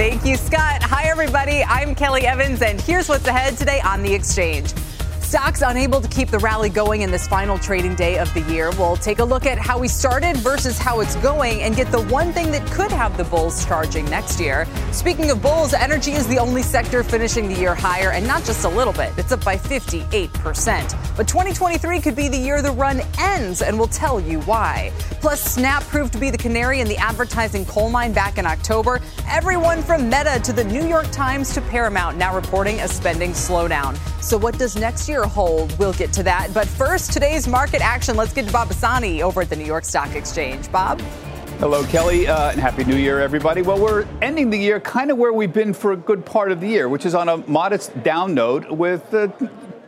Thank you, Scott. Hi, everybody. I'm Kelly Evans, and here's what's ahead today on the exchange. Stocks unable to keep the rally going in this final trading day of the year. We'll take a look at how we started versus how it's going and get the one thing that could have the bulls charging next year. Speaking of bulls, energy is the only sector finishing the year higher, and not just a little bit. It's up by 58%. But 2023 could be the year the run ends, and we'll tell you why. Plus, Snap proved to be the canary in the advertising coal mine back in October. Everyone from Meta to the New York Times to Paramount now reporting a spending slowdown. So, what does next year hold? We'll get to that. But first, today's market action. Let's get to Bob Pisani over at the New York Stock Exchange. Bob? Hello, Kelly, uh, and Happy New Year, everybody. Well, we're ending the year kind of where we've been for a good part of the year, which is on a modest down note with the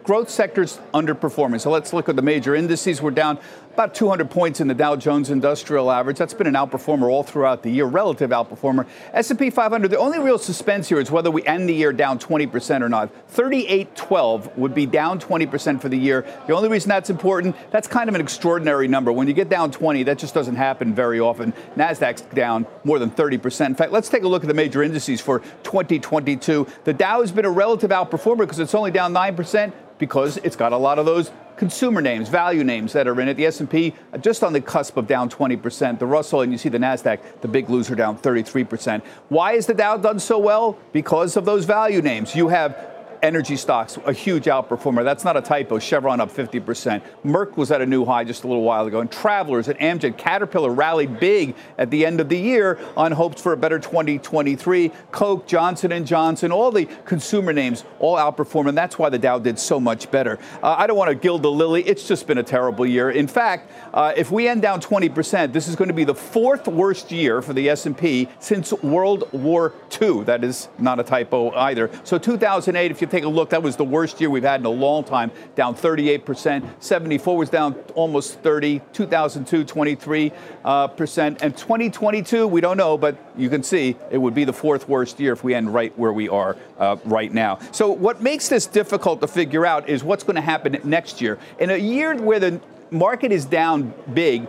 growth sectors underperforming. So let's look at the major indices. We're down about 200 points in the Dow Jones Industrial Average. That's been an outperformer all throughout the year, relative outperformer. S&P 500. The only real suspense here is whether we end the year down 20% or not. 3812 would be down 20% for the year. The only reason that's important, that's kind of an extraordinary number. When you get down 20, that just doesn't happen very often. Nasdaq's down more than 30%. In fact, let's take a look at the major indices for 2022. The Dow has been a relative outperformer because it's only down 9% because it's got a lot of those consumer names, value names that are in it. The S&P just on the cusp of down 20%. The Russell and you see the Nasdaq, the big loser down 33%. Why is the Dow done so well? Because of those value names. You have energy stocks, a huge outperformer. That's not a typo. Chevron up 50%. Merck was at a new high just a little while ago. And Travelers and Amgen, Caterpillar rallied big at the end of the year on hopes for a better 2023. Coke, Johnson & Johnson, all the consumer names all outperforming. That's why the Dow did so much better. Uh, I don't want to gild the lily. It's just been a terrible year. In fact, uh, if we end down 20%, this is going to be the fourth worst year for the S&P since World War II. That is not a typo either. So 2008, if you take a look, that was the worst year we've had in a long time, down 38%. 74 was down almost 30. 2002, 23 uh, percent. And 2022, we don't know, but you can see it would be the fourth worst year if we end right where we are uh, right now. So what makes this difficult to figure out is what's going to happen next year. In a year where the market is down big,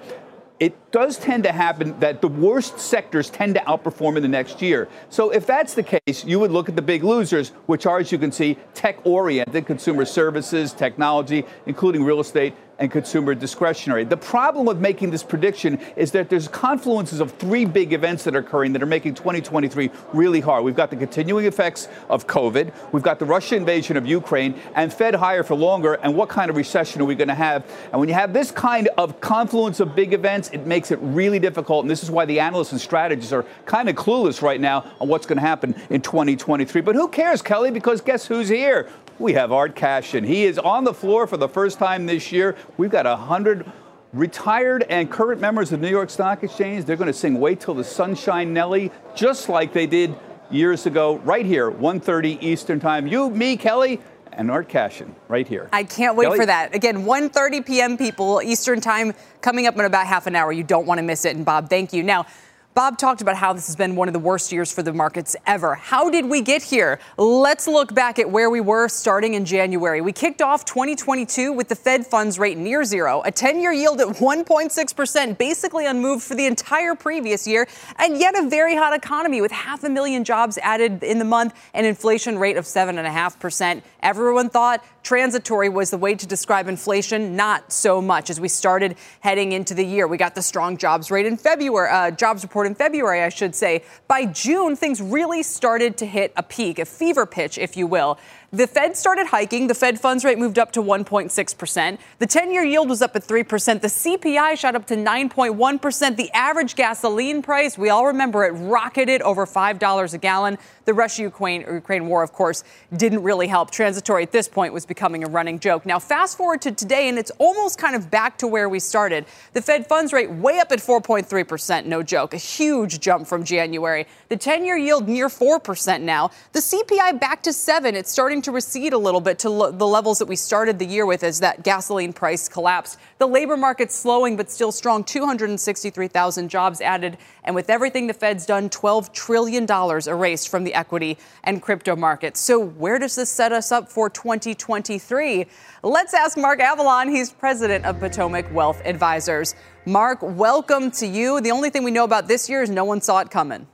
it does tend to happen that the worst sectors tend to outperform in the next year. So if that's the case, you would look at the big losers, which are, as you can see, tech oriented, consumer services, technology, including real estate and consumer discretionary. The problem with making this prediction is that there's confluences of three big events that are occurring that are making 2023 really hard. We've got the continuing effects of COVID, we've got the Russian invasion of Ukraine, and Fed higher for longer. And what kind of recession are we going to have? And when you have this kind of confluence of big events, it makes it really difficult. And this is why the analysts and strategists are kind of clueless right now on what's going to happen in 2023. But who cares, Kelly? Because guess who's here? We have Art Cashin. He is on the floor for the first time this year. We've got 100 retired and current members of New York Stock Exchange. They're going to sing Wait Till the Sun Shines Nelly, just like they did years ago, right here, 1.30 Eastern Time. You, me, Kelly, and Art Cashin, right here. I can't wait Kelly? for that. Again, 1.30 p.m. people, Eastern Time, coming up in about half an hour. You don't want to miss it. And Bob, thank you. Now, Bob talked about how this has been one of the worst years for the markets ever. How did we get here? Let's look back at where we were starting in January. We kicked off 2022 with the Fed funds rate near zero, a 10 year yield at 1.6%, basically unmoved for the entire previous year, and yet a very hot economy with half a million jobs added in the month, an inflation rate of 7.5%. Everyone thought transitory was the way to describe inflation. Not so much as we started heading into the year. We got the strong jobs rate in February, uh, jobs report in February, I should say. By June, things really started to hit a peak, a fever pitch, if you will. The Fed started hiking. The Fed funds rate moved up to 1.6%. The 10 year yield was up at 3%. The CPI shot up to 9.1%. The average gasoline price, we all remember it, rocketed over $5 a gallon. The Russia Ukraine war, of course, didn't really help. Transitory at this point was becoming a running joke. Now, fast forward to today, and it's almost kind of back to where we started. The Fed funds rate way up at 4.3%, no joke. A huge jump from January. The 10 year yield near 4% now. The CPI back to 7. It's starting to recede a little bit to lo- the levels that we started the year with as that gasoline price collapsed. The labor market's slowing but still strong 263,000 jobs added. And with everything the Fed's done, $12 trillion erased from the equity and crypto markets. So, where does this set us up for 2023? Let's ask Mark Avallone. He's president of Potomac Wealth Advisors. Mark, welcome to you. The only thing we know about this year is no one saw it coming.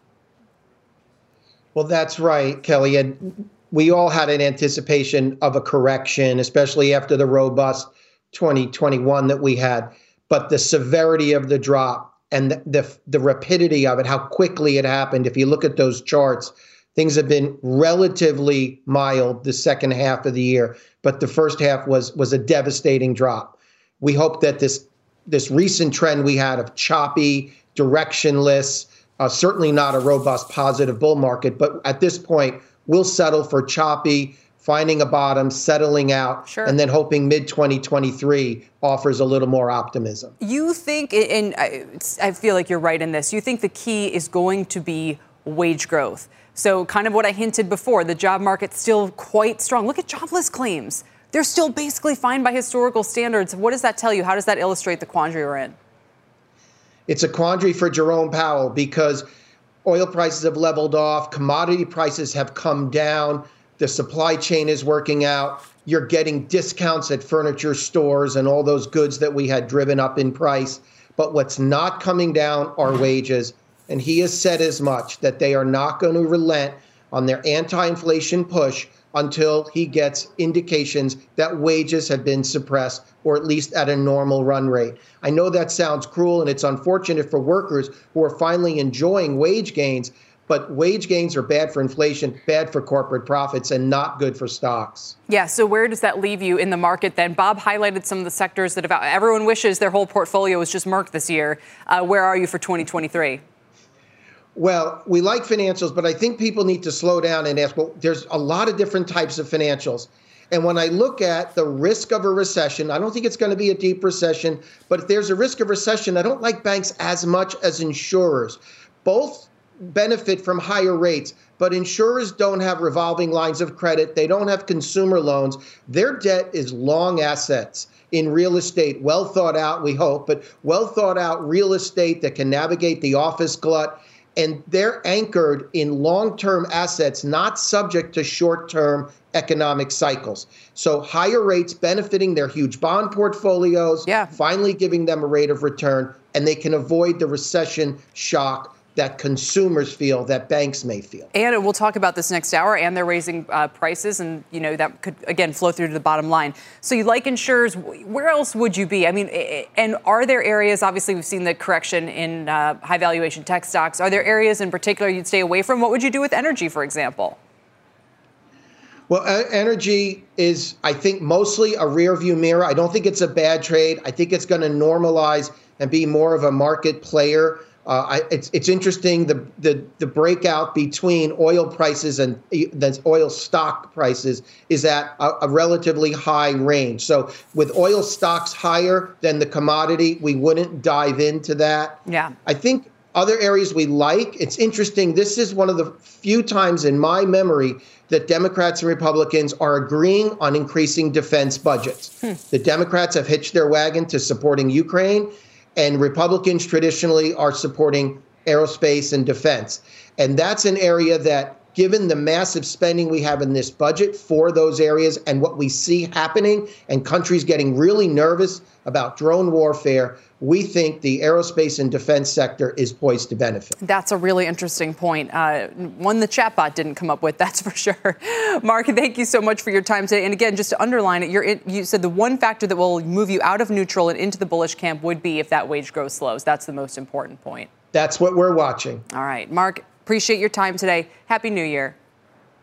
Well, that's right, Kelly. And we all had an anticipation of a correction, especially after the robust 2021 that we had. But the severity of the drop and the, the, the rapidity of it, how quickly it happened, if you look at those charts, things have been relatively mild the second half of the year, but the first half was was a devastating drop. We hope that this this recent trend we had of choppy, directionless, uh, certainly not a robust positive bull market, but at this point, we'll settle for choppy, finding a bottom, settling out, sure. and then hoping mid 2023 offers a little more optimism. You think, and I feel like you're right in this, you think the key is going to be wage growth. So, kind of what I hinted before, the job market's still quite strong. Look at jobless claims. They're still basically fine by historical standards. What does that tell you? How does that illustrate the quandary we're in? It's a quandary for Jerome Powell because oil prices have leveled off, commodity prices have come down, the supply chain is working out. You're getting discounts at furniture stores and all those goods that we had driven up in price. But what's not coming down are wages. And he has said as much that they are not going to relent on their anti inflation push until he gets indications that wages have been suppressed or at least at a normal run rate. I know that sounds cruel and it's unfortunate for workers who are finally enjoying wage gains, but wage gains are bad for inflation, bad for corporate profits, and not good for stocks. Yeah, so where does that leave you in the market then? Bob highlighted some of the sectors that everyone wishes their whole portfolio was just merked this year. Uh, where are you for 2023? Well, we like financials, but I think people need to slow down and ask well, there's a lot of different types of financials. And when I look at the risk of a recession, I don't think it's going to be a deep recession, but if there's a risk of recession, I don't like banks as much as insurers. Both benefit from higher rates, but insurers don't have revolving lines of credit. They don't have consumer loans. Their debt is long assets in real estate, well thought out, we hope, but well thought out real estate that can navigate the office glut and they're anchored in long term assets, not subject to short term economic cycles. So higher rates benefiting their huge bond portfolios, yeah. finally giving them a rate of return, and they can avoid the recession shock that consumers feel that banks may feel. And we'll talk about this next hour. And they're raising uh, prices, and you know that could again flow through to the bottom line. So you like insurers? Where else would you be? I mean, and are there areas? Obviously, we've seen the correction in uh, high valuation tech stocks. Are there areas in particular you'd stay away from? What would you do with energy, for example? Well, energy is, I think, mostly a rearview mirror. I don't think it's a bad trade. I think it's going to normalize and be more of a market player. Uh, I, it's it's interesting the, the the breakout between oil prices and the oil stock prices is at a, a, relatively high range. So with oil stocks higher than the commodity, we wouldn't dive into that. Yeah, I think other areas we like. It's interesting. This is one of the few times in my memory that Democrats and Republicans are agreeing on increasing defense budgets. Hmm. The Democrats have hitched their wagon to supporting Ukraine and Republicans traditionally are supporting aerospace and defense. And that's an area that, given the massive spending we have in this budget for those areas and what we see happening, and countries getting really nervous about drone warfare, we think the aerospace and defense sector is poised to benefit. That's a really interesting point. Uh, one the chatbot didn't come up with, that's for sure. Mark, thank you so much for your time today. And again, just to underline it, in, you said the one factor that will move you out of neutral and into the bullish camp would be if that wage growth slows. That's the most important point. That's what we're watching. All right. Mark, appreciate your time today. Happy New Year.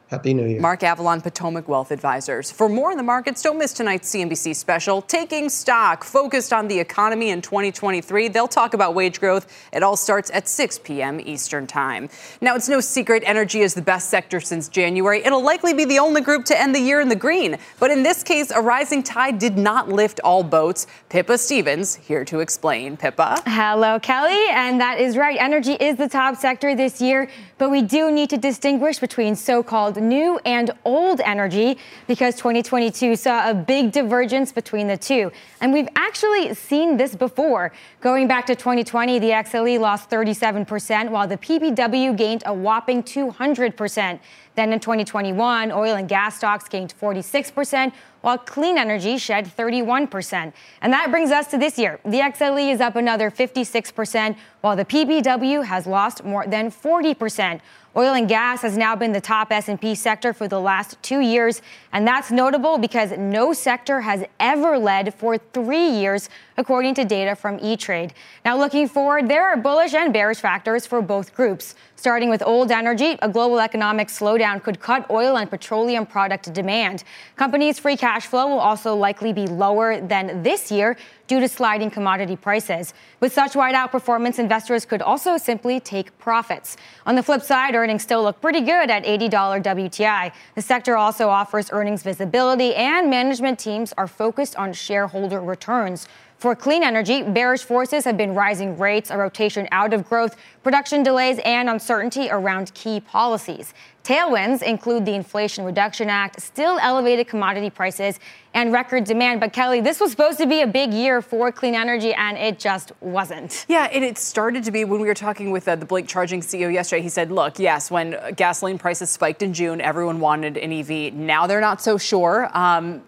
Happy New Year. Mark Avallone, Potomac Wealth Advisors. For more on the markets, don't miss tonight's CNBC special, Taking Stock, focused on the economy in 2023. They'll talk about wage growth. It all starts at 6 p.m. Eastern Time. Now, it's no secret energy is the best sector since January. It'll likely be the only group to end the year in the green. But in this case, a rising tide did not lift all boats. Pippa Stevens here to explain. Pippa. Hello, Kelly. And that is right. Energy is the top sector this year, but we do need to distinguish between so called new and old energy because 2022 saw a big divergence between the two. And we've actually seen this before. Going back to 2020, the XLE lost 37%, while the PBW gained a whopping 200%. Then in 2021, oil and gas stocks gained 46%, while clean energy shed 31%. And that brings us to this year. The XLE is up another 56%, while the PBW has lost more than 40%. Oil and gas has now been the top S&P sector for the last 2 years, and that's notable because no sector has ever led for 3 years according to data from E-Trade. Now looking forward, there are bullish and bearish factors for both groups. Starting with old energy, a global economic slowdown could cut oil and petroleum product demand. Companies' free cash flow will also likely be lower than this year due to sliding commodity prices. With such wide outperformance, investors could also simply take profits. On the flip side, earnings still look pretty good at $80 WTI. The sector also offers earnings visibility, and management teams are focused on shareholder returns. For clean energy, bearish forces have been rising rates, a rotation out of growth, production delays, and uncertainty around key policies. Tailwinds include the Inflation Reduction Act, still elevated commodity prices, and record demand. But Kelly, this was supposed to be a big year for clean energy, and it just wasn't. Yeah, and it started to be when we were talking with uh, the Blink Charging CEO yesterday. He said, look, yes, when gasoline prices spiked in June, everyone wanted an EV. Now they're not so sure. Um,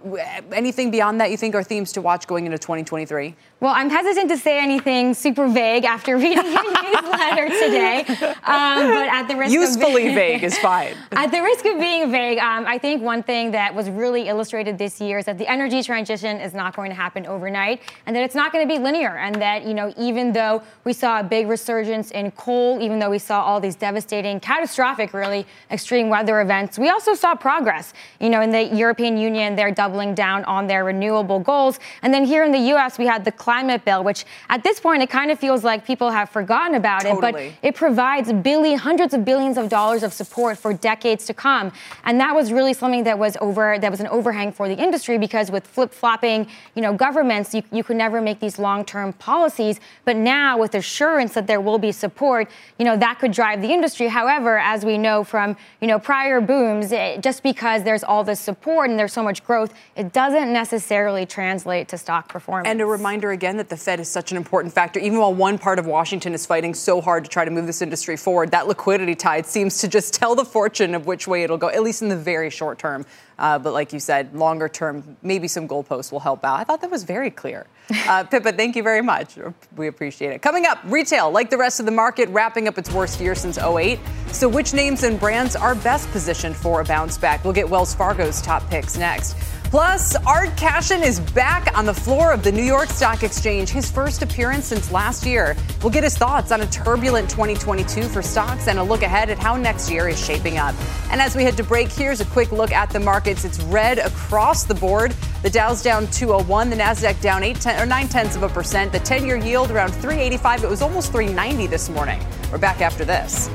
anything beyond that you think are themes to watch going into 2023? Well, I'm hesitant to say anything super vague after reading your newsletter today. Um, but at the risk usefully of being, vague is fine. at the risk of being vague, um, I think one thing that was really illustrated this year is that the energy transition is not going to happen overnight, and that it's not going to be linear, and that you know even though we saw a big resurgence in coal, even though we saw all these devastating, catastrophic, really extreme weather events, we also saw progress. You know, in the European Union, they're doubling down on their renewable goals, and then here in the U.S., we had the climate bill, which at this point it kind of feels like people have forgotten about totally. it, but it provides billion, hundreds of billions of dollars of support for decades to come. And that was really something that was over that was an overhang for the industry because with flip-flopping, you know, governments, you, you could never make these long-term policies. But now with assurance that there will be support, you know, that could drive the industry. However, as we know from, you know, prior booms, it, just because there's all this support and there's so much growth, it doesn't necessarily translate to stock performance. And a reminder again that the Fed is such an important factor. Even while one part of Washington is fighting so hard to try to move this industry forward, that liquidity tide seems to just tell the fortune of which way it'll go, at least in the very short term. Uh, but like you said, longer term, maybe some goalposts will help out. I thought that was very clear. Uh, Pippa, thank you very much. We appreciate it. Coming up, retail, like the rest of the market, wrapping up its worst year since 08. So, which names and brands are best positioned for a bounce back? We'll get Wells Fargo's top picks next. Plus, Art Cashin is back on the floor of the New York Stock Exchange, his first appearance since last year. We'll get his thoughts on a turbulent 2022 for stocks and a look ahead at how next year is shaping up. And as we head to break, here's a quick look at the markets. It's red across the board. The Dow's down 201, the Nasdaq down 8 ten, or 9 tenths of a percent. The 10-year yield around 385. It was almost 390 this morning. We're back after this.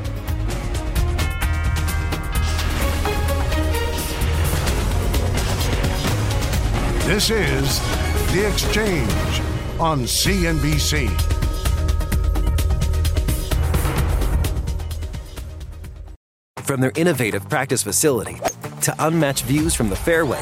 This is The Exchange on CNBC. From their innovative practice facility to unmatched views from the fairway,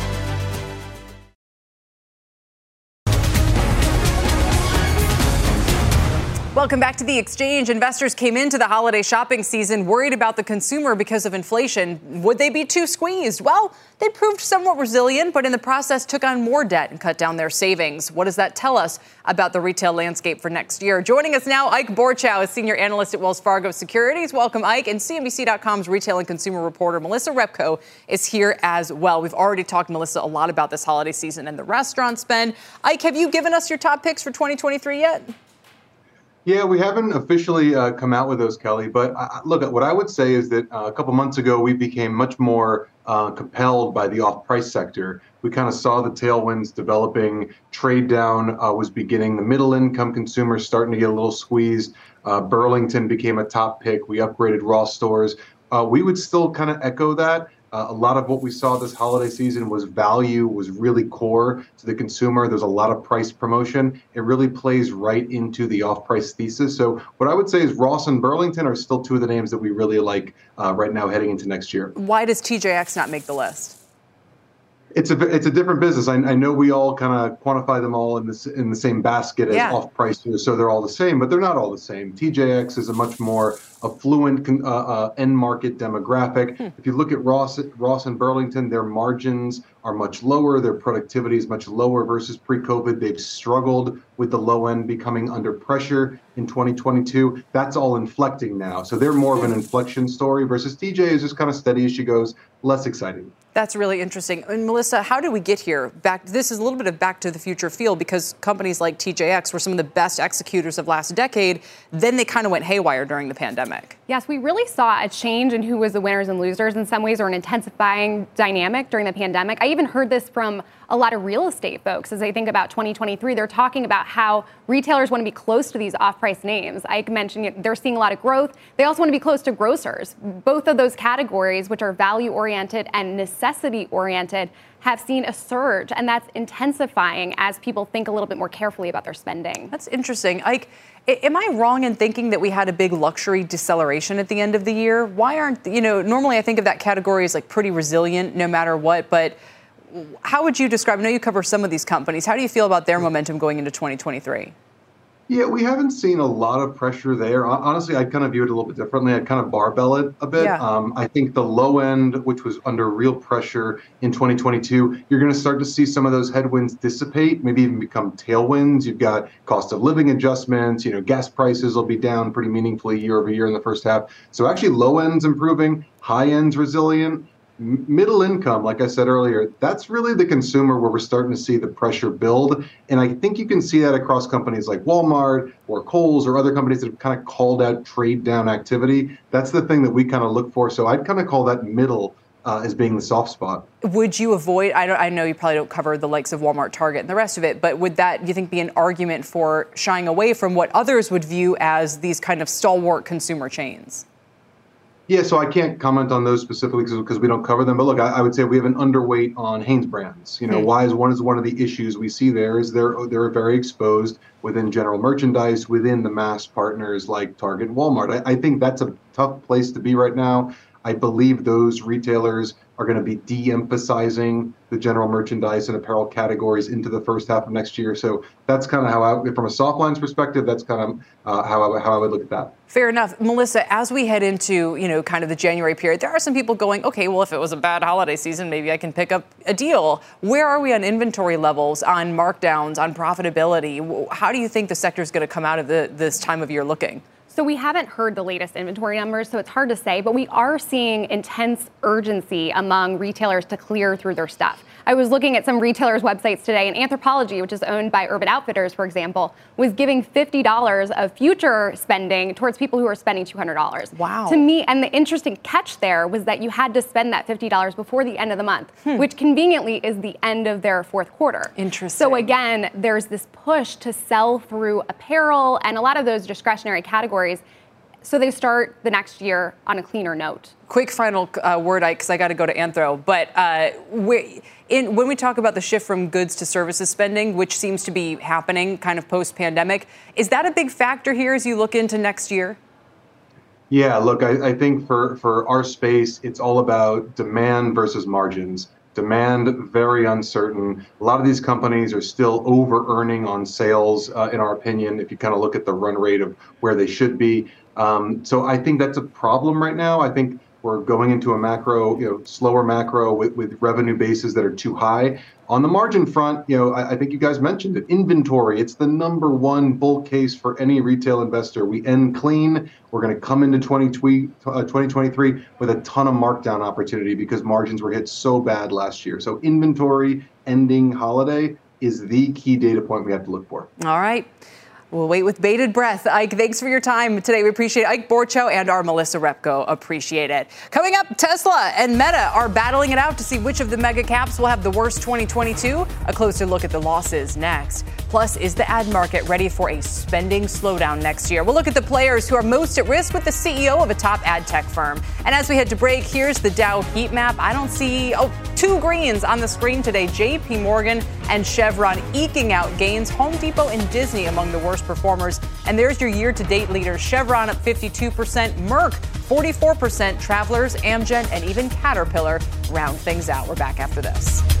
Welcome back to the exchange. Investors came into the holiday shopping season worried about the consumer because of inflation. Would they be too squeezed? Well, they proved somewhat resilient, but in the process took on more debt and cut down their savings. What does that tell us about the retail landscape for next year? Joining us now, Ike Boruchow, a senior analyst at Wells Fargo Securities. Welcome, Ike. And CNBC.com's retail and consumer reporter Melissa Repko is here as well. We've already talked, Melissa, a lot about this holiday season and the restaurant spend. Ike, have you given us your top picks for 2023 yet? Yeah, we haven't officially uh, come out with those, Kelly. But uh, look, what I would say is that uh, a couple months ago, we became much more uh, compelled by the off-price sector. We kind of saw the tailwinds developing. Trade down uh, was beginning. The middle-income consumers starting to get a little squeezed. Uh, Burlington became a top pick. We upgraded Ross stores. we would still kind of echo that. Uh, a lot of what we saw this holiday season was value, was really core to the consumer. There's a lot of price promotion. It really plays right into the off price thesis. So, what I would say is Ross and Burlington are still two of the names that we really like uh, right now heading into next year. Why does TJX not make the list? It's a it's a different business. I, I know we all kind of quantify them all in this in the same basket as yeah. off price, so they're all the same, but they're not all the same. TJX is a much more affluent uh, uh, end market demographic. Hmm. If you look at Ross, Ross and Burlington, their margins are much lower. Their productivity is much lower versus pre-COVID. They've struggled with the low end becoming under pressure in 2022. That's all inflecting now. So they're more of an inflection story versus TJ is just kind of steady as she goes, less exciting. That's really interesting. And Melissa, how did we get here? Back this is a little bit of back to the future feel because companies like TJX were some of the best executors of last decade. Then they kind of went haywire during the pandemic. Yes, we really saw a change in who was the winners and losers in some ways or an intensifying dynamic during the pandemic. I even heard this from a lot of real estate folks as they think about 2023. They're talking about how retailers want to be close to these off price names. I mentioned they're seeing a lot of growth. They also want to be close to grocers. Both of those categories, which are value oriented and necessity oriented, have seen a surge, and that's intensifying as people think a little bit more carefully about their spending. That's interesting. Ike, am I wrong in thinking that we had a big luxury deceleration at the end of the year? Why aren't, you know, normally I think of that category as like pretty resilient no matter what, but how would you describe? I know you cover some of these companies. How do you feel about their mm. momentum going into 2023? Yeah, we haven't seen a lot of pressure there. Honestly, I kind of view it a little bit differently. I kind of barbell it a bit. Yeah. Um, I think the low end, which was under real pressure in 2022, you're going to start to see some of those headwinds dissipate, maybe even become tailwinds. You've got cost of living adjustments. You know, gas prices will be down pretty meaningfully year over year in the first half. So actually, low end's improving, high end's resilient middle income, like I said earlier, that's really the consumer where we're starting to see the pressure build. And I think you can see that across companies like Walmart or Kohl's or other companies that have kind of called out trade down activity. That's the thing that we kind of look for. So I'd kind of call that middle uh, as being the soft spot. Would you avoid? I, I, know you probably don't cover the likes of Walmart, Target, and the rest of it, but would that, you think, be an argument for shying away from what others would view as these kind of stalwart consumer chains? Yeah, so I can't comment on those specifically because we don't cover them. But look, I, I, would say we have an underweight on Hanesbrands. You know, mm-hmm. why is one is one of the issues we see there is they're they're very exposed within general merchandise, within the mass partners like Target and Walmart. I, I think that's a tough place to be right now. I believe those retailers are going to be de-emphasizing the general merchandise and apparel categories into the first half of next year. So that's kind of how I, from a soft lines perspective, that's kind of uh, how, I, how I would look at that. Fair enough. Melissa, as we head into, you know, kind of the January period, there are some people going, okay, well, if it was a bad holiday season, maybe I can pick up a deal. Where are we on inventory levels, on markdowns, on profitability? How do you think the sector is going to come out of the, this time of year looking? So we haven't heard the latest inventory numbers, so it's hard to say, but we are seeing intense urgency among retailers to clear through their stuff. I was looking at some retailers' websites today, and Anthropologie, which is owned by Urban Outfitters, for example, was giving $50 of future spending towards people who are spending $200. Wow. To me, and the interesting catch there was that you had to spend that $50 before the end of the month, hmm. which conveniently is the end of their fourth quarter. Interesting. So again, there's this push to sell through apparel and a lot of those discretionary categories so they start the next year on a cleaner note. Quick final uh, word, I because I, I got to go to Anthro. But uh, we, in, when we talk about the shift from goods to services spending, which seems to be happening kind of post pandemic, is that a big factor here as you look into next year? Yeah, look, I, I think for, for our space, it's all about demand versus margins demand very uncertain. A lot of these companies are still over earning on sales, uh, in our opinion, if you kind of look at the run rate of where they should be. Um, so I think that's a problem right now. I think we're going into a macro, you know, slower macro with, with revenue bases that are too high. On the margin front, you know, I, I think you guys mentioned it. Inventory, it's the number one bull case for any retail investor. We end clean. We're going to come into 20, uh, 2023 with a ton of markdown opportunity because margins were hit so bad last year. So inventory ending holiday is the key data point we have to look for. All right. We'll wait with bated breath. Ike, thanks for your time today. We appreciate it. Ike Boruchow and our Melissa Repko appreciate it. Coming up, Tesla and Meta are battling it out to see which of the mega caps will have the worst 2022. A closer look at the losses next. Plus, is the ad market ready for a spending slowdown next year? We'll look at the players who are most at risk with the CEO of a top ad tech firm. And as we head to break, here's the Dow heat map. I don't see, oh, two greens on the screen today. JP Morgan and Chevron eking out gains. Home Depot and Disney among the worst performers. And there's your year to date leaders Chevron up 52%, Merck 44%, Travelers, Amgen, and even Caterpillar round things out. We're back after this.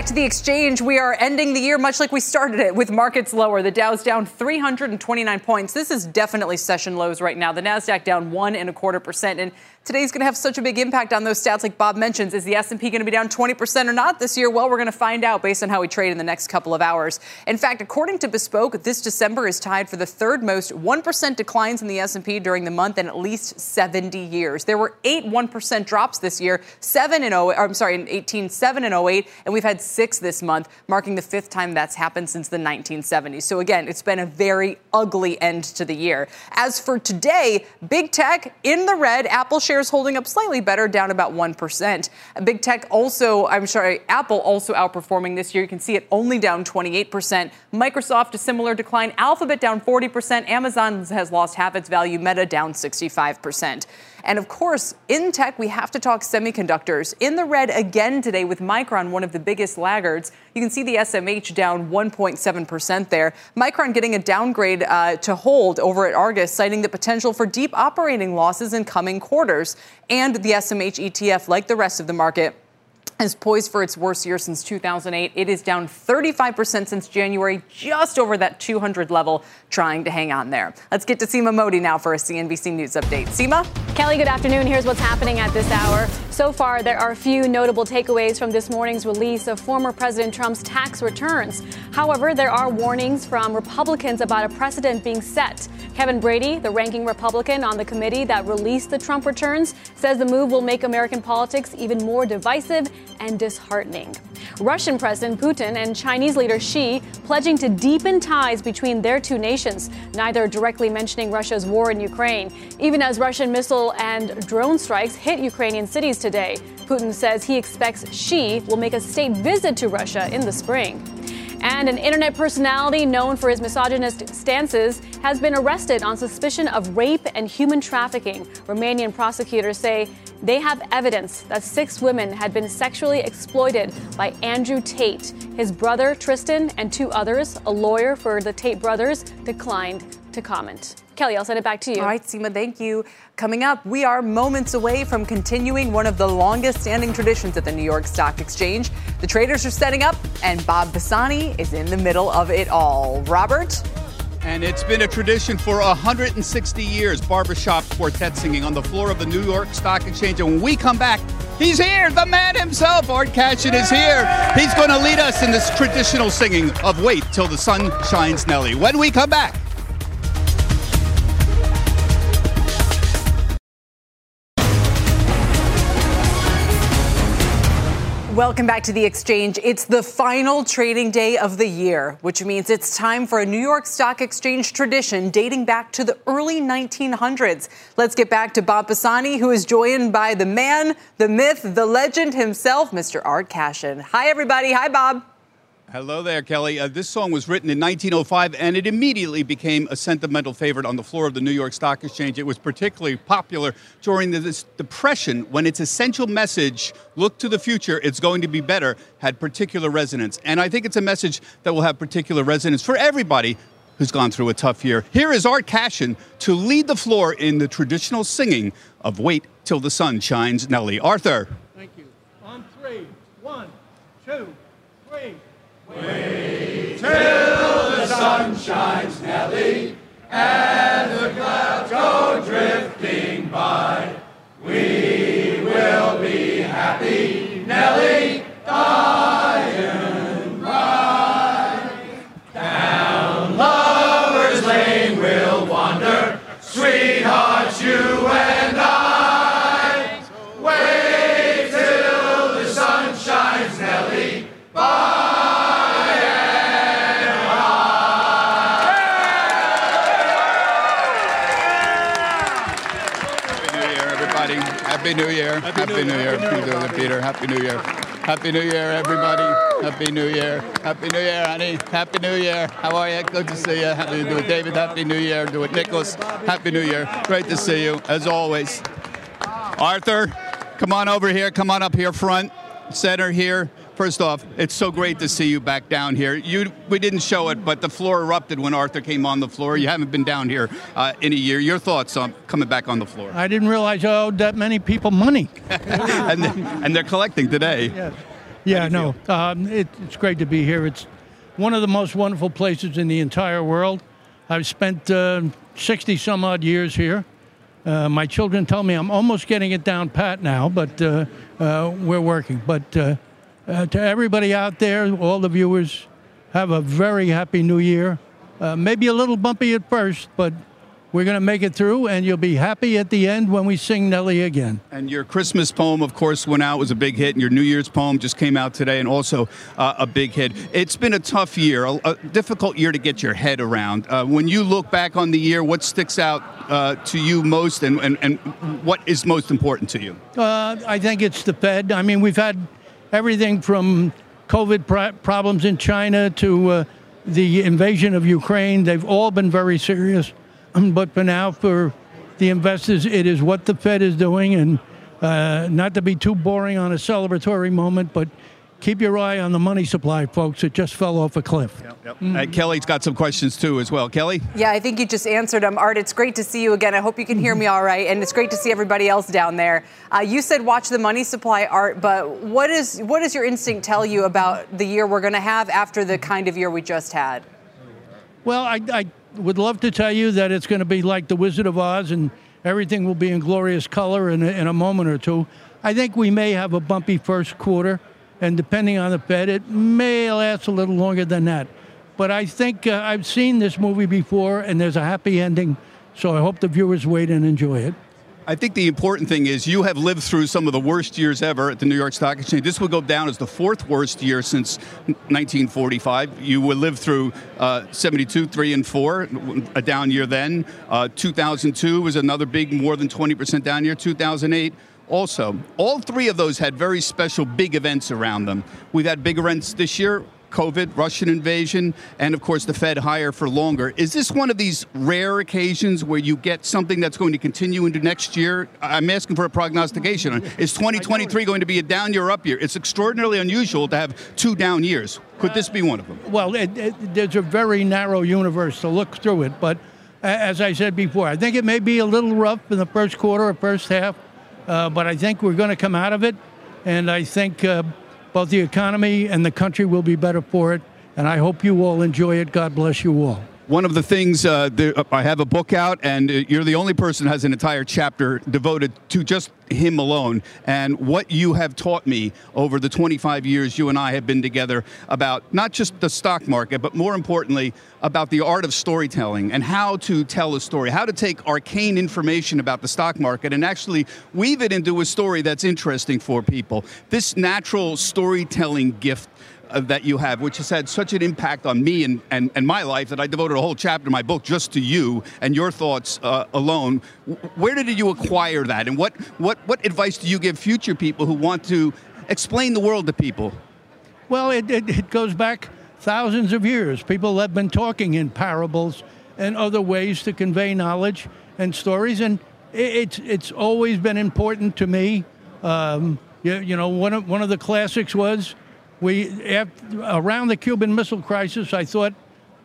Back to the exchange. We are ending the year much like we started it with markets lower. The Dow's down 329 points. This is definitely session lows right now. The Nasdaq down one and a quarter percent. And today's going to have such a big impact on those stats like Bob mentions. Is the S&P going to be down 20% or not this year? Well, we're going to find out based on how we trade in the next couple of hours. In fact, according to Bespoke, this December is tied for the third most 1% declines in the S&P during the month in at least 70 years. There were 8 1% drops this year, 7 in 0 I'm sorry, in 18, 7 in 08, and we've had 6 this month, marking the fifth time that's happened since the 1970s. So again, it's been a very ugly end to the year. As for today, big tech in the red, Apple shares holding up slightly better, down about 1%. Big tech also, I'm sorry, Apple also outperforming this year. You can see it only down 28%. Microsoft, a similar decline. Alphabet down 40%. Amazon has lost half its value. Meta down 65%. And of course, in tech, we have to talk semiconductors. In the red again today with Micron, one of the biggest laggards. You can see the SMH down 1.7% there. Micron getting a downgrade uh, to hold over at Argus, citing the potential for deep operating losses in coming quarters. And the SMH ETF, like the rest of the market, is poised for its worst year since 2008. It is down 35% since January, just over that 200 level, trying to hang on there. Let's get to Seema Modi now for a CNBC News update. Seema? Kelly, good afternoon. Here's what's happening at this hour. So far, there are a few notable takeaways from this morning's release of former President Trump's tax returns. However, there are warnings from Republicans about a precedent being set. Kevin Brady, the ranking Republican on the committee that released the Trump returns, says the move will make American politics even more divisive and disheartening. Russian President Putin and Chinese leader Xi pledging to deepen ties between their two nations, neither directly mentioning Russia's war in Ukraine, even as Russian missile and drone strikes hit Ukrainian cities today. Putin says he expects Xi will make a state visit to Russia in the spring. And an internet personality known for his misogynist stances has been arrested on suspicion of rape and human trafficking. Romanian prosecutors say they have evidence that six women had been sexually exploited by Andrew Tate. His brother, Tristan, and two others, a lawyer for the Tate brothers, declined to comment. Kelly, I'll send it back to you. All right, Seema, thank you. Coming up, we are moments away from continuing one of the longest standing traditions at the New York Stock Exchange. The traders are setting up, and Bob Pisani is in the middle of it all. Robert? And it's been a tradition for 160 years barbershop quartet singing on the floor of the New York Stock Exchange. And when we come back, He's here, the man himself. Art Cashin is here. He's going to lead us in this traditional singing of Wait Till the Sun Shines Nelly. When we come back. Welcome back to the exchange. It's the final trading day of the year, which means it's time for a New York Stock Exchange tradition dating back to the early 1900s. Let's get back to Bob Pisani, who is joined by the man, the myth, the legend himself, Mr. Art Cashin. Hi, everybody. Hi, Bob. Hello there, Kelly. Uh, this song was written in 1905 and it immediately became a sentimental favorite on the floor of the New York Stock Exchange. It was particularly popular during the Depression when its essential message, look to the future, it's going to be better, had particular resonance. And I think it's a message that will have particular resonance for everybody who's gone through a tough year. Here is Art Cashin to lead the floor in the traditional singing of Wait Till the Sun Shines Nelly. Arthur. Thank you. On three. One, two, three. Wait till the sun shines, Nelly, and the clouds go drifting by. We will be happy, Nelly, by and Happy New Year. Happy, Happy New Year. Happy New Year. Peter. Happy New Year. Happy New Year, everybody. Happy New Year. Happy New Year, honey. Happy New Year. How are you? Good to see you. Do you do it, David? Happy New Year. Do it, Nicholas. Happy New Year. Great to see you, as always. Arthur, come on over here. Come on up here front. Center here. First off, it's so great to see you back down here. You, we didn't show it, but the floor erupted when Arthur came on the floor. You haven't been down here uh, in a year. Your thoughts on coming back on the floor? I didn't realize I owed that many people money. and, they're, and, they're, collecting today. Yeah, yeah no, um, it, it's great to be here. It's one of the most wonderful places in the entire world. I've spent uh, 60 some odd years here. Uh, my children tell me I'm almost getting it down pat now, but uh, uh, we're working. But uh, to everybody out there, all the viewers, have a very happy new year. Uh, maybe a little bumpy at first, but we're going to make it through, and you'll be happy at the end when we sing Nelly again. And your Christmas poem, of course, went out, was a big hit, and your New Year's poem just came out today, and also uh, a big hit. It's been a tough year, a, a difficult year to get your head around. Uh, when you look back on the year, what sticks out uh, to you most, and, and, and what is most important to you? Uh, I think it's the Fed. I mean, we've had everything from COVID pr- problems in China to uh, the invasion of Ukraine. They've all been very serious. But for now, for the investors, it is what the Fed is doing. And uh, not to be too boring on a celebratory moment, but keep your eye on the money supply, folks. It just fell off a cliff. Yep, yep. Mm-hmm. Uh, Kelly's got some questions too, as well. Kelly? Yeah, I think you just answered them. Art, it's great to see you again. I hope you can hear me all right. And it's great to see everybody else down there. Uh, you said watch the money supply, Art, but what, is, what does your instinct tell you about the year we're going to have after the kind of year we just had? Well, I, I would love to tell you that it's going to be like The Wizard of Oz and everything will be in glorious color in a, in a moment or two. I think we may have a bumpy first quarter and depending on the Fed, it may last a little longer than that. But I think uh, I've seen this movie before, and there's a happy ending, so I hope the viewers wait and enjoy it. I think the important thing is you have lived through some of the worst years ever at the New York Stock Exchange. This will go down as the fourth worst year since 1945. You will live through uh, 72, 3, and 4, a down year then. Uh, 2002 was another big, more than 20% down year. 2008 also. All three of those had very special big events around them. We've had big events this year. COVID, Russian invasion, and of course the Fed higher for longer. Is this one of these rare occasions where you get something that's going to continue into next year? I'm asking for a prognostication. Is 2023 going to be a down year, up year? It's extraordinarily unusual to have two down years. Could this be one of them? Well, it, it, there's a very narrow universe to look through it, but as I said before, I think it may be a little rough in the first quarter or first half. Uh, but I think we're going to come out of it, and I think uh, both the economy and the country will be better for it. And I hope you all enjoy it. God bless you all. One of the things uh, uh, I have a book out, and uh, you're the only person has an entire chapter devoted to just him alone and what you have taught me over the 25 years you and I have been together about not just the stock market, but more importantly, about the art of storytelling and how to tell a story, how to take arcane information about the stock market and actually weave it into a story that's interesting for people. This natural storytelling gift that you have, which has had such an impact on me and, and, and my life that I devoted a whole chapter in my book just to you and your thoughts uh, alone. Where did you acquire that? And what, what, what advice do you give future people who want to explain the world to people? Well, it, it, it goes back thousands of years. People have been talking in parables and other ways to convey knowledge and stories, and it's it's always been important to me. Um, you, you, know, one of one of the classics was we around the Cuban Missile Crisis. I thought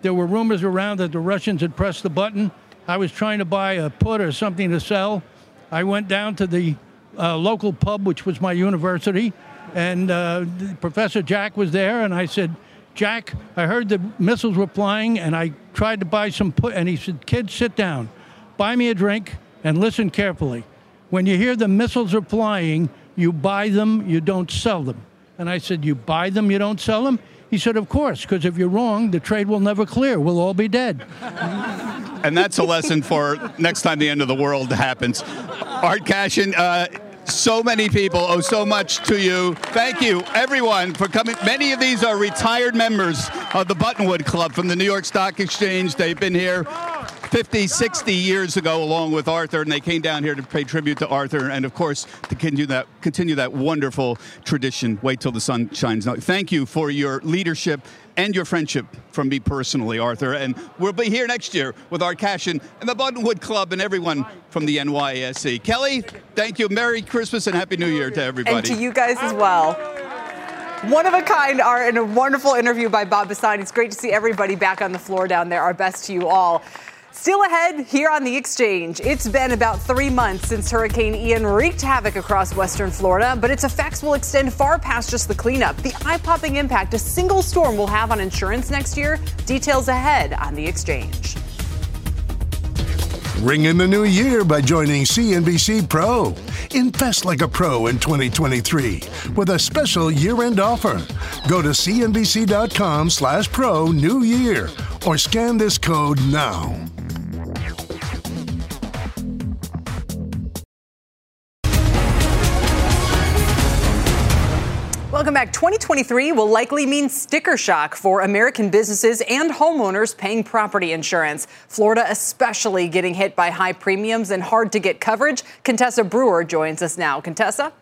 there were rumors around that the Russians had pressed the button. I was trying to buy a put or something to sell. I went down to the uh, local pub, which was my university, and uh, Professor Jack was there, and I said, Jack, I heard the missiles were flying, and I tried to buy some put, and he said, kids, sit down, buy me a drink, and listen carefully. When you hear the missiles are flying, you buy them, you don't sell them. And I said, You buy them, you don't sell them? He said, Of course, because if you're wrong, the trade will never clear. We'll all be dead. and that's a lesson for next time the end of the world happens. Art Cashin, uh, so many people owe so much to you. Thank you, everyone, for coming. Many of these are retired members of the Buttonwood Club from the New York Stock Exchange. They've been here 50, 60 years ago, along with Arthur, and they came down here to pay tribute to Arthur, and of course, to continue that continue that wonderful tradition. Wait till the sun shines. Thank you for your leadership and your friendship from me personally, Arthur. And we'll be here next year with Art Cashin and the Buttonwood Club and everyone from the NYSE. Kelly, thank you. Merry Christmas and Happy New Year to everybody. And to you guys as well. One of a kind art and a wonderful interview by Bob Pisani. It's great to see everybody back on the floor down there. Our best to you all. Still ahead here on the exchange. It's been about three months since Hurricane Ian wreaked havoc across western Florida, but its effects will extend far past just the cleanup. The eye popping impact a single storm will have on insurance next year. Details ahead on the exchange. Ring in the new year by joining CNBC Pro. Invest like a pro in 2023 with a special year-end offer. Go to cnbc.com slash pro new year or scan this code now. Back. 2023 will likely mean sticker shock for American businesses and homeowners paying property insurance. Florida, especially, getting hit by high premiums and hard to get coverage. Contessa Brewer joins us now. Contessa?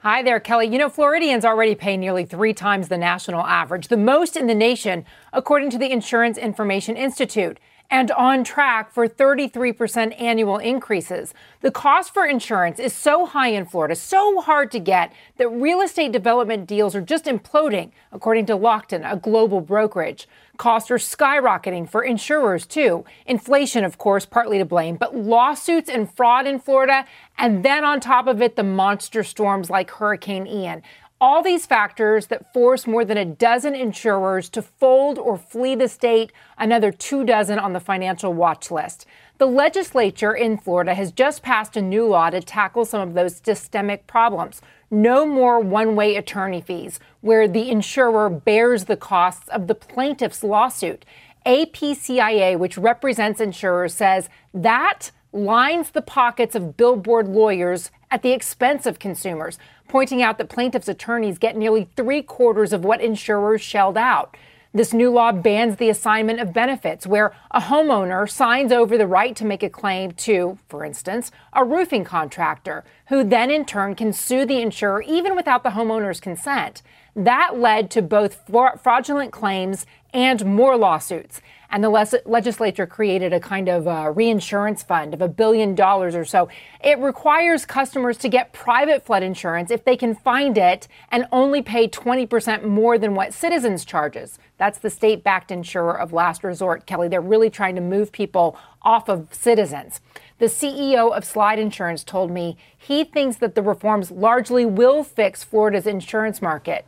Hi there, Kelly. You know, Floridians already pay nearly three times the national average, the most in the nation, according to the Insurance Information Institute and on track for 33% annual increases. The cost for insurance is so high in Florida, so hard to get, that real estate development deals are just imploding, according to Lockton, a global brokerage. Costs are skyrocketing for insurers, too. Inflation, of course, partly to blame, but lawsuits and fraud in Florida, and then on top of it, the monster storms like Hurricane Ian. All these factors that force more than a dozen insurers to fold or flee the state, another two dozen on the financial watch list. The legislature in Florida has just passed a new law to tackle some of those systemic problems. No more one way attorney fees, where the insurer bears the costs of the plaintiff's lawsuit. APCIA, which represents insurers, says that lines the pockets of billboard lawyers at the expense of consumers, pointing out that plaintiffs' attorneys get nearly three quarters of what insurers shelled out. This new law bans the assignment of benefits, where a homeowner signs over the right to make a claim to, for instance, a roofing contractor, who then in turn can sue the insurer even without the homeowner's consent. That led to both fraudulent claims and more lawsuits. And the les- legislature created a kind of uh, reinsurance fund of a billion dollars or so. It requires customers to get private flood insurance if they can find it and only pay 20% more than what Citizens charges. That's the state backed insurer of last resort, Kelly. They're really trying to move people off of Citizens. The CEO of Slide Insurance told me he thinks that the reforms largely will fix Florida's insurance market,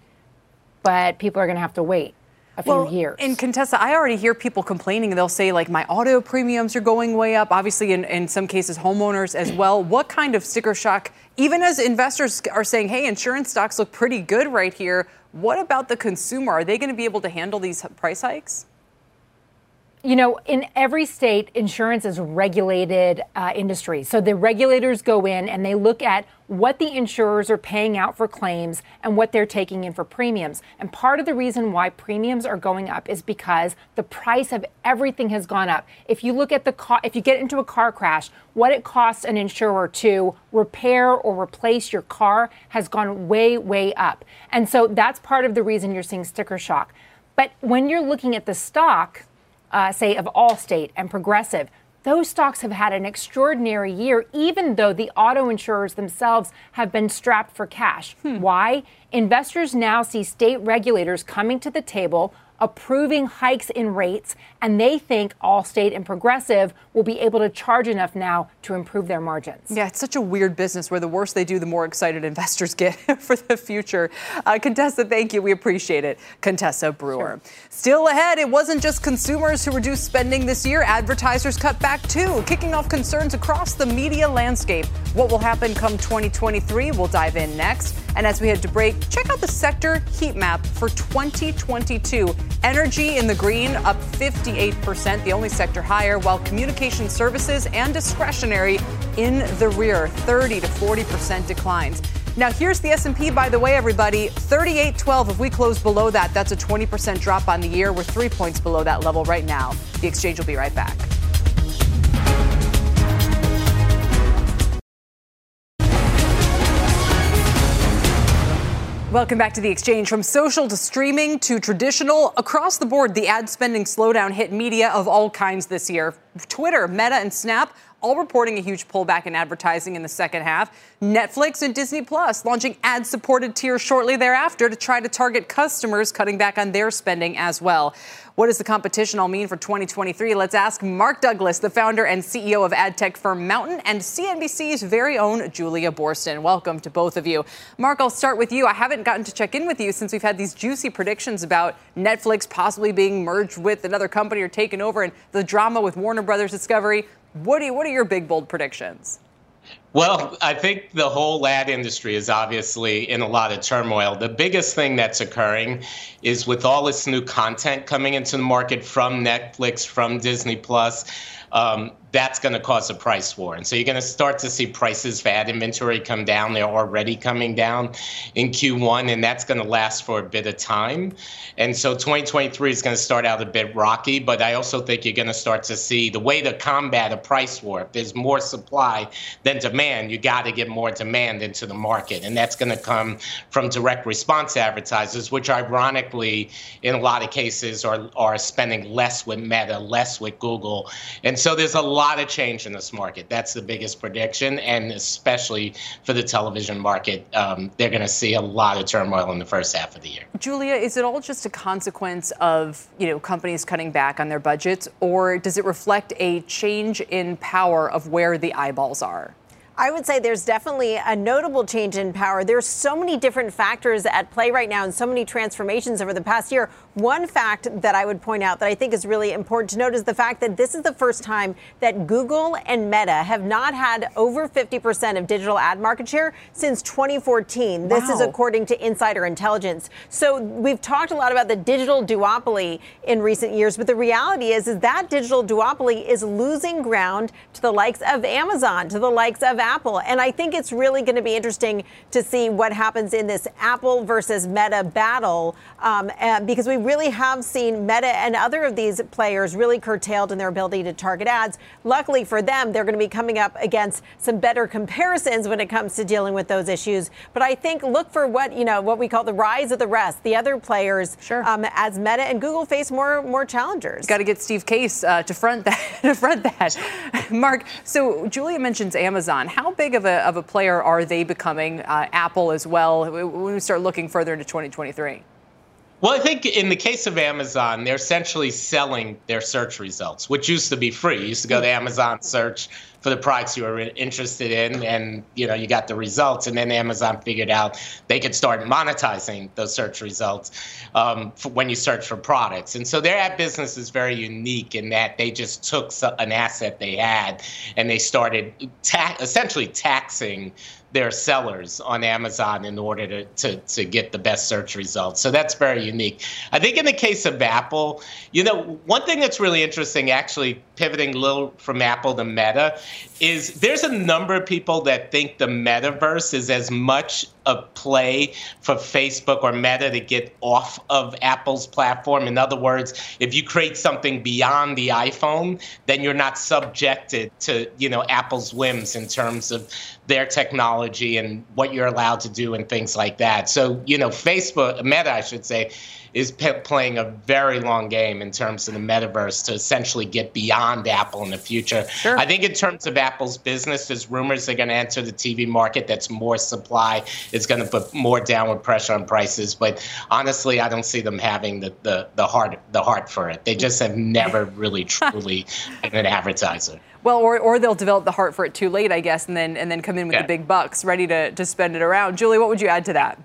but people are going to have to wait a few well, years. In Contessa, I already hear people complaining. They'll say, like, my auto premiums are going way up. Obviously, in, in some cases, homeowners as well. What kind of sticker shock, even as investors are saying, hey, insurance stocks look pretty good right here, what about the consumer? Are they going to be able to handle these price hikes? You know, in every state, insurance is regulated uh, industry. So the regulators go in and they look at what the insurers are paying out for claims and what they're taking in for premiums. And part of the reason why premiums are going up is because the price of everything has gone up. If you look at the car, if you get into a car crash, what it costs an insurer to repair or replace your car has gone way way up. And so that's part of the reason you're seeing sticker shock. But when you're looking at the stock, uh, say, of Allstate and Progressive, those stocks have had an extraordinary year, even though the auto insurers themselves have been strapped for cash. Hmm. Why? Investors now see state regulators coming to the table approving hikes in rates, and they think Allstate and Progressive will be able to charge enough now to improve their margins. Yeah, it's such a weird business where the worse they do, the more excited investors get for the future. Uh, Contessa, thank you. We appreciate it. Contessa Brewer. Sure. Still ahead, it wasn't just consumers who reduced spending this year, advertisers cut back too, kicking off concerns across the media landscape. What will happen come 2023? We'll dive in next. And as we head to break, check out the sector heat map for 2022. Energy in the green, up 58%, the only sector higher, while communication services and discretionary in the rear, 30 to 40% declines. Now here's the S&P by the way everybody, 3812 if we close below that, that's a 20% drop on the year. We're 3 points below that level right now. The exchange will be right back. Welcome back to the exchange. From social to streaming to traditional, across the board, the ad spending slowdown hit media of all kinds this year. Twitter, Meta, and Snap all reporting a huge pullback in advertising in the second half. Netflix and Disney Plus launching ad supported tiers shortly thereafter to try to target customers cutting back on their spending as well. What does the competition all mean for 2023? Let's ask Mark Douglas, the founder and CEO of ad tech firm MNTN, and CNBC's very own Julia Boorstin. Welcome to both of you. Mark, I'll start with you. I haven't gotten to check in with you since we've had these juicy predictions about Netflix possibly being merged with another company or taken over and the drama with Warner Brothers Discovery. What, do you, what are your big, bold predictions? Well, I think the whole ad industry is obviously in a lot of turmoil. The biggest thing that's occurring is with all this new content coming into the market from Netflix, from Disney Plus. Um, that's going to cause a price war. And so you're going to start to see prices for ad inventory come down. They're already coming down in Q1, and that's going to last for a bit of time. And so 2023 is going to start out a bit rocky, but I also think you're going to start to see the way to combat a price war. If there's more supply than demand, you got to get more demand into the market. And that's going to come from direct response advertisers, which ironically, in a lot of cases, are, are spending less with Meta, less with Google. And so there's a lot of change in this market. That's the biggest prediction, and especially for the television market, um, they're going to see a lot of turmoil in the first half of the year. Julia, is it all just a consequence of you know companies cutting back on their budgets, or does it reflect a change in power of where the eyeballs are? I would say there's definitely a notable change in power. There's so many different factors at play right now and so many transformations over the past year. One fact that I would point out that I think is really important to note is the fact that this is the first time that Google and Meta have not had over 50% of digital ad market share since 2014. Wow. This is according to insider intelligence. So we've talked a lot about the digital duopoly in recent years, but the reality is, is that digital duopoly is losing ground to the likes of Amazon, to the likes of Apple. And I think it's really going to be interesting to see what happens in this Apple versus Meta battle um, because we really have seen Meta and other of these players really curtailed in their ability to target ads. Luckily for them, they're going to be coming up against some better comparisons when it comes to dealing with those issues. But I think look for what you know what we call the rise of the rest, the other players, sure. um, as Meta and Google face more more challengers. Got to get Steve Case uh, to front that. to front that, Mark. So Julia mentions Amazon. How big of a of a player are they becoming? Uh, Apple as well. When we start looking further into 2023. Well, I think in the case of Amazon, they're essentially selling their search results, which used to be free. You used to go to Amazon search, for the products you were interested in, and you know you got the results. And then Amazon figured out they could start monetizing those search results um, when you search for products. And so their ad business is very unique in that they just took an asset they had and they started ta- essentially taxing their sellers on Amazon in order to, to, to get the best search results. So that's very unique. I think in the case of Apple, you know, one thing that's really interesting, actually pivoting a little from Apple to Meta, is there's a number of people that think the metaverse is as much a play for Facebook or Meta to get off of Apple's platform. In other words, if you create something beyond the iPhone, then you're not subjected to, you know, Apple's whims in terms of their technology and what you're allowed to do and things like that. So, you know, Facebook, Meta, I should say, is playing a very long game in terms of the metaverse to essentially get beyond Apple in the future. Sure. I think in terms of Apple's business, there's rumors they're going to enter the TV market. That's more supply. It's going to put more downward pressure on prices. But honestly, I don't see them having the, the, the heart the heart for it. They just have never really truly been an advertiser. Well, or, or they'll develop the heart for it too late, I guess, and then and then come in with yeah. the big bucks, ready to, to spend it around. Julie, what would you add to that?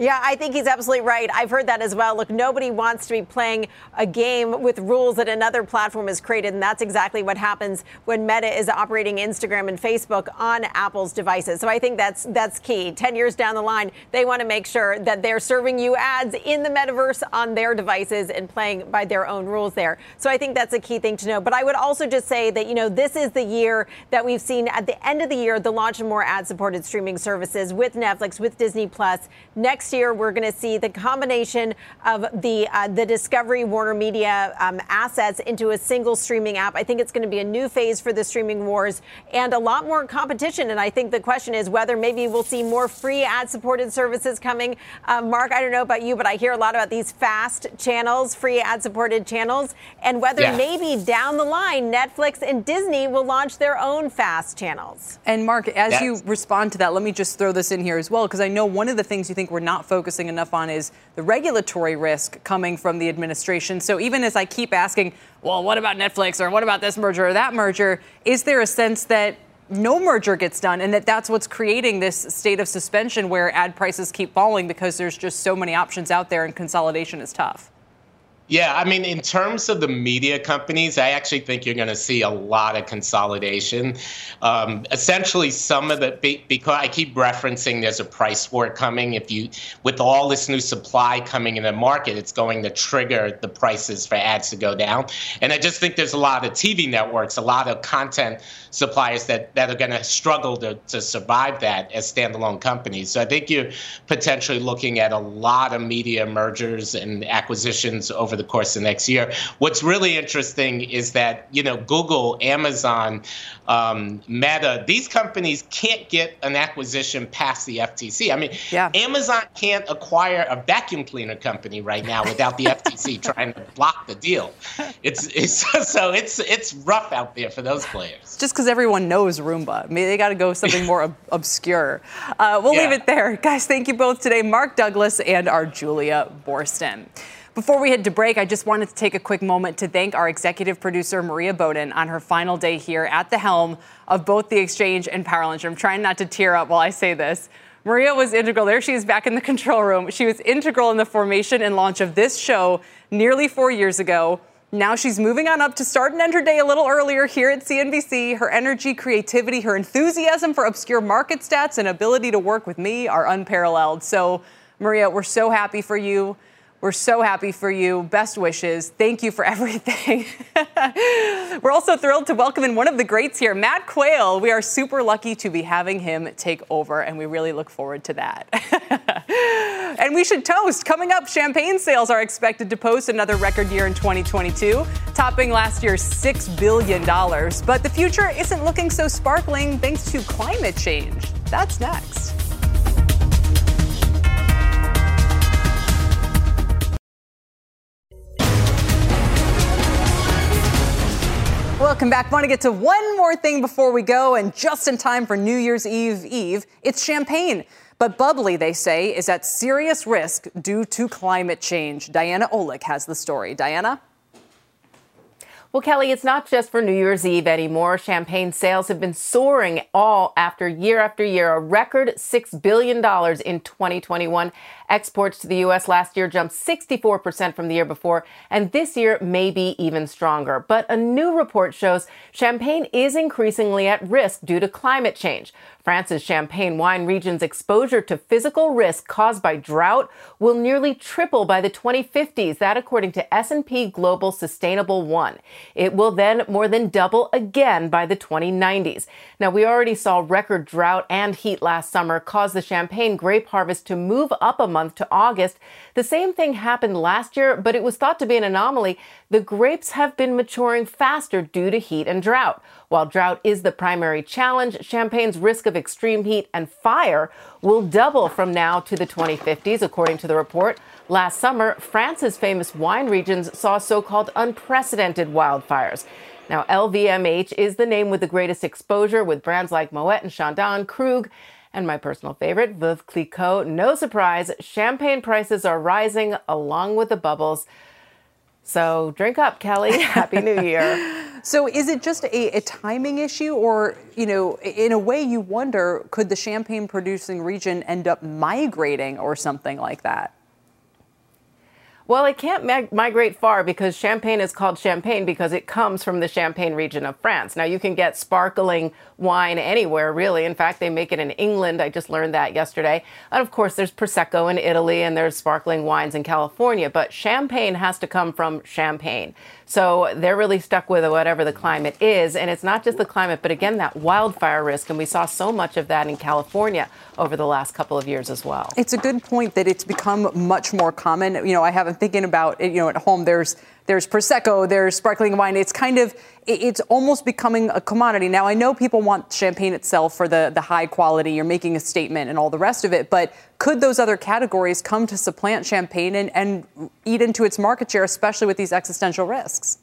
Yeah, I think he's absolutely right. I've heard that as well. Look, nobody wants to be playing a game with rules that another platform has created, and that's exactly what happens when Meta is operating Instagram and Facebook on Apple's devices. So I think that's that's key. 10 years down the line, they want to make sure that they're serving you ads in the metaverse on their devices and playing by their own rules there. So I think that's a key thing to know. But I would also just say that, you know, this is the year that we've seen at the end of the year the launch of more ad-supported streaming services with Netflix, with Disney Plus. Next next year, we're going to see the combination of the uh, the Discovery Warner Media um, assets into a single streaming app. I think it's going to be a new phase for the streaming wars and a lot more competition. And I think the question is whether maybe we'll see more free ad-supported services coming. Uh, Mark, I don't know about you, but I hear a lot about these fast channels, free ad-supported channels, and whether yeah. maybe down the line Netflix and Disney will launch their own fast channels. And Mark, as That's- you respond to that, let me just throw this in here as well, because I know one of the things you think we're not not focusing enough on is the regulatory risk coming from the administration. So even as I keep asking, well, what about Netflix or what about this merger or that merger, is there a sense that no merger gets done and that that's what's creating this state of suspension where ad prices keep falling because there's just so many options out there and consolidation is tough? Yeah, I mean, in terms of the media companies, I actually think you're going to see a lot of consolidation. Um, essentially, some of the because I keep referencing there's a price war coming. If you with all this new supply coming in the market, it's going to trigger the prices for ads to go down. And I just think there's a lot of TV networks, a lot of content suppliers that that are going to struggle to to survive that as standalone companies. So I think you're potentially looking at a lot of media mergers and acquisitions over the course of next year. What's really interesting is that you know Google, Amazon, um, Meta, these companies can't get an acquisition past the FTC. I mean, yeah. Amazon can't acquire a vacuum cleaner company right now without the FTC trying to block the deal. It's, it's so it's it's rough out there for those players. Just because everyone knows Roomba, I mean, they got to go something more ob- obscure. Uh, we'll yeah. leave it there, guys. Thank you both today, Mark Douglas and our Julia Boorstin. Before we head to break, I just wanted to take a quick moment to thank our executive producer, Maria Bowden, on her final day here at the helm of both The Exchange and Power Lunch. I'm trying not to tear up while I say this. Maria was integral. There she is back in the control room. She was integral in the formation and launch of this show nearly four years ago. Now she's moving on up to start and end her day a little earlier here at CNBC. Her energy, creativity, her enthusiasm for obscure market stats, and ability to work with me are unparalleled. So, Maria, we're so happy for you. We're so happy for you. Best wishes. Thank you for everything. We're also thrilled to welcome in one of the greats here, Matt Quayle. We are super lucky to be having him take over, and we really look forward to that. and we should toast. Coming up, champagne sales are expected to post another record year in 2022, topping last year's $6 billion. But the future isn't looking so sparkling thanks to climate change. That's next. Welcome back. Want to get to one more thing before we go, and just in time for New Year's Eve Eve, it's champagne. But bubbly, they say, is at serious risk due to climate change. Diana Olick has the story. Diana? Well, Kelly, it's not just for New Year's Eve anymore. Champagne sales have been soaring all after year after year, a record $6 billion in 2021. Exports to the U.S. last year jumped 64% from the year before, and this year may be even stronger. But a new report shows champagne is increasingly at risk due to climate change. France's Champagne wine region's exposure to physical risk caused by drought will nearly triple by the 2050s, that according to S&P Global Sustainable 1. It will then more than double again by the 2090s. Now, we already saw record drought and heat last summer cause the Champagne grape harvest to move up a month to August. The same thing happened last year, but it was thought to be an anomaly. The grapes have been maturing faster due to heat and drought. While drought is the primary challenge, Champagne's risk of extreme heat and fire will double from now to the 2050s, according to the report. Last summer, France's famous wine regions saw so called unprecedented wildfires. Now, LVMH is the name with the greatest exposure, with brands like Moet and Chandon, Krug, and my personal favorite, Veuve Clicquot. No surprise, champagne prices are rising along with the bubbles. So drink up, Kelly. Happy New Year. so is it just a, a, timing issue, or you know, in a way, you wonder could the champagne producing region end up migrating or something like that? Well, it can't mag- migrate far because champagne is called champagne because it comes from the Champagne region of France. Now, you can get sparkling wine anywhere, really. In fact, they make it in England. I just learned that yesterday. And of course, there's Prosecco in Italy and there's sparkling wines in California, but champagne has to come from champagne. So they're really stuck with whatever the climate is. And it's not just the climate, but again, that wildfire risk. And we saw so much of that in California over the last couple of years as well. It's a good point that it's become much more common. You know, I have been thinking about it, you know, at home, there's there's prosecco, there's sparkling wine. It's kind of it's almost becoming a commodity. Now I know people want champagne itself for the the high quality, you're making a statement and all the rest of it, but could those other categories come to supplant champagne and, and eat into its market share, especially with these existential risks?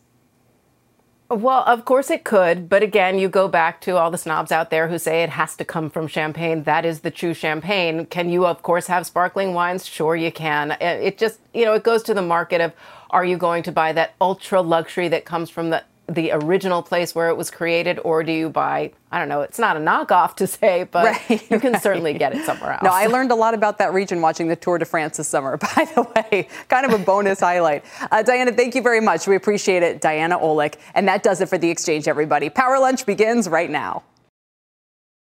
Well, of course it could, but again, you go back to all the snobs out there who say it has to come from champagne. That is the true champagne. Can you, of course, have sparkling wines? Sure, you can. It just, you know, it goes to the market of are you going to buy that ultra luxury that comes from the the original place where it was created, or do you buy, I don't know, it's not a knockoff to say, but right, you can right. certainly get it somewhere else. No, I learned a lot about that region watching the Tour de France this summer, by the way. Kind of a bonus highlight. Uh, Diana, thank you very much. We appreciate it. Diana Olick. And that does it for the exchange, everybody. Power Lunch begins right now.